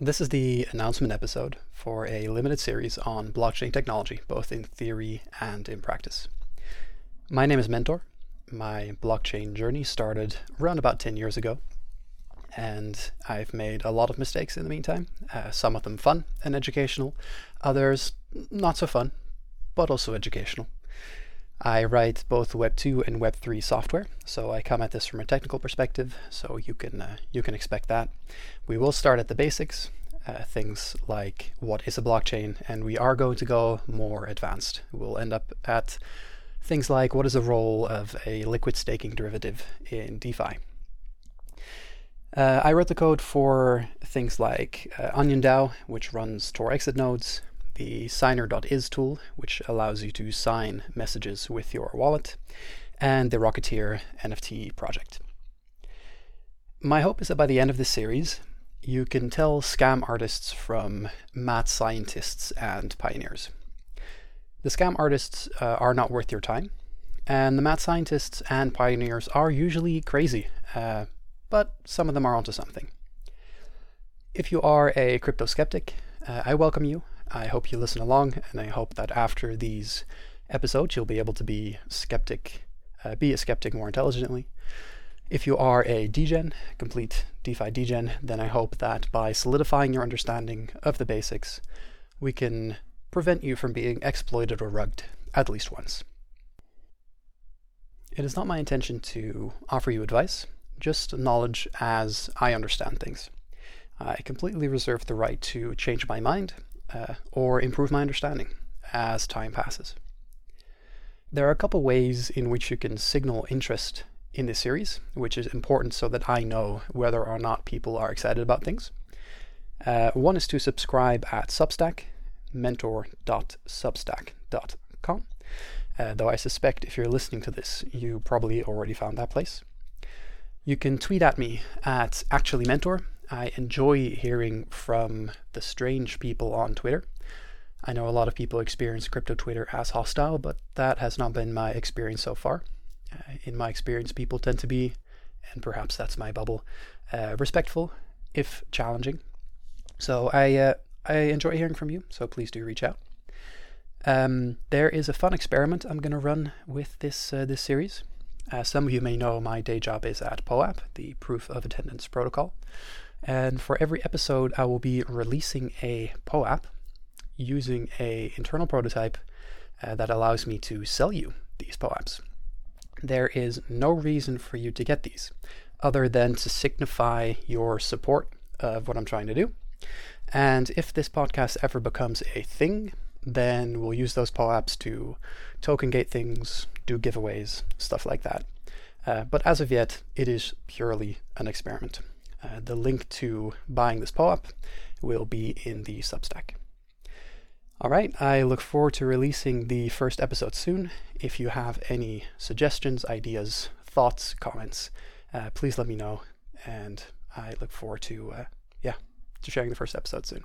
This is the announcement episode for a limited series on blockchain technology, both in theory and in practice. My name is Mentor. My blockchain journey started around about 10 years ago, and I've made a lot of mistakes in the meantime. Uh, some of them fun and educational, others not so fun, but also educational. I write both Web 2 and Web 3 software, so I come at this from a technical perspective, so you can uh, you can expect that. We will start at the basics, uh, things like what is a blockchain, and we are going to go more advanced. We'll end up at things like what is the role of a liquid staking derivative in DeFi. Uh, I wrote the code for things like uh, Onion which runs Tor exit nodes, the signer.is tool, which allows you to sign messages with your wallet, and the Rocketeer NFT project. My hope is that by the end of this series, you can tell scam artists from mad scientists and pioneers. The scam artists uh, are not worth your time, and the mad scientists and pioneers are usually crazy, uh, but some of them are onto something. If you are a crypto skeptic, uh, I welcome you I hope you listen along, and I hope that after these episodes, you'll be able to be skeptic, uh, be a skeptic more intelligently. If you are a degen, complete DeFi degen, then I hope that by solidifying your understanding of the basics, we can prevent you from being exploited or rugged at least once. It is not my intention to offer you advice, just knowledge as I understand things. I completely reserve the right to change my mind uh, or improve my understanding as time passes. There are a couple ways in which you can signal interest in this series, which is important so that I know whether or not people are excited about things. Uh, one is to subscribe at Substack, mentor.substack.com. Uh, though I suspect if you're listening to this, you probably already found that place. You can tweet at me at actuallymentor, I enjoy hearing from the strange people on Twitter. I know a lot of people experience crypto Twitter as hostile, but that has not been my experience so far. Uh, in my experience, people tend to be, and perhaps that's my bubble, uh, respectful, if challenging. So I uh, I enjoy hearing from you. So please do reach out. Um, there is a fun experiment I'm going to run with this uh, this series. As some of you may know, my day job is at POAP, the Proof of Attendance Protocol. And for every episode, I will be releasing a POAP using a internal prototype uh, that allows me to sell you these POAPs. There is no reason for you to get these other than to signify your support of what I'm trying to do. And if this podcast ever becomes a thing, then we'll use those POAPs to token gate things, do giveaways, stuff like that. Uh, but as of yet, it is purely an experiment. Uh, the link to buying this POAP will be in the Substack. All right, I look forward to releasing the first episode soon. If you have any suggestions, ideas, thoughts, comments, uh, please let me know. And I look forward to, uh, yeah, to sharing the first episode soon.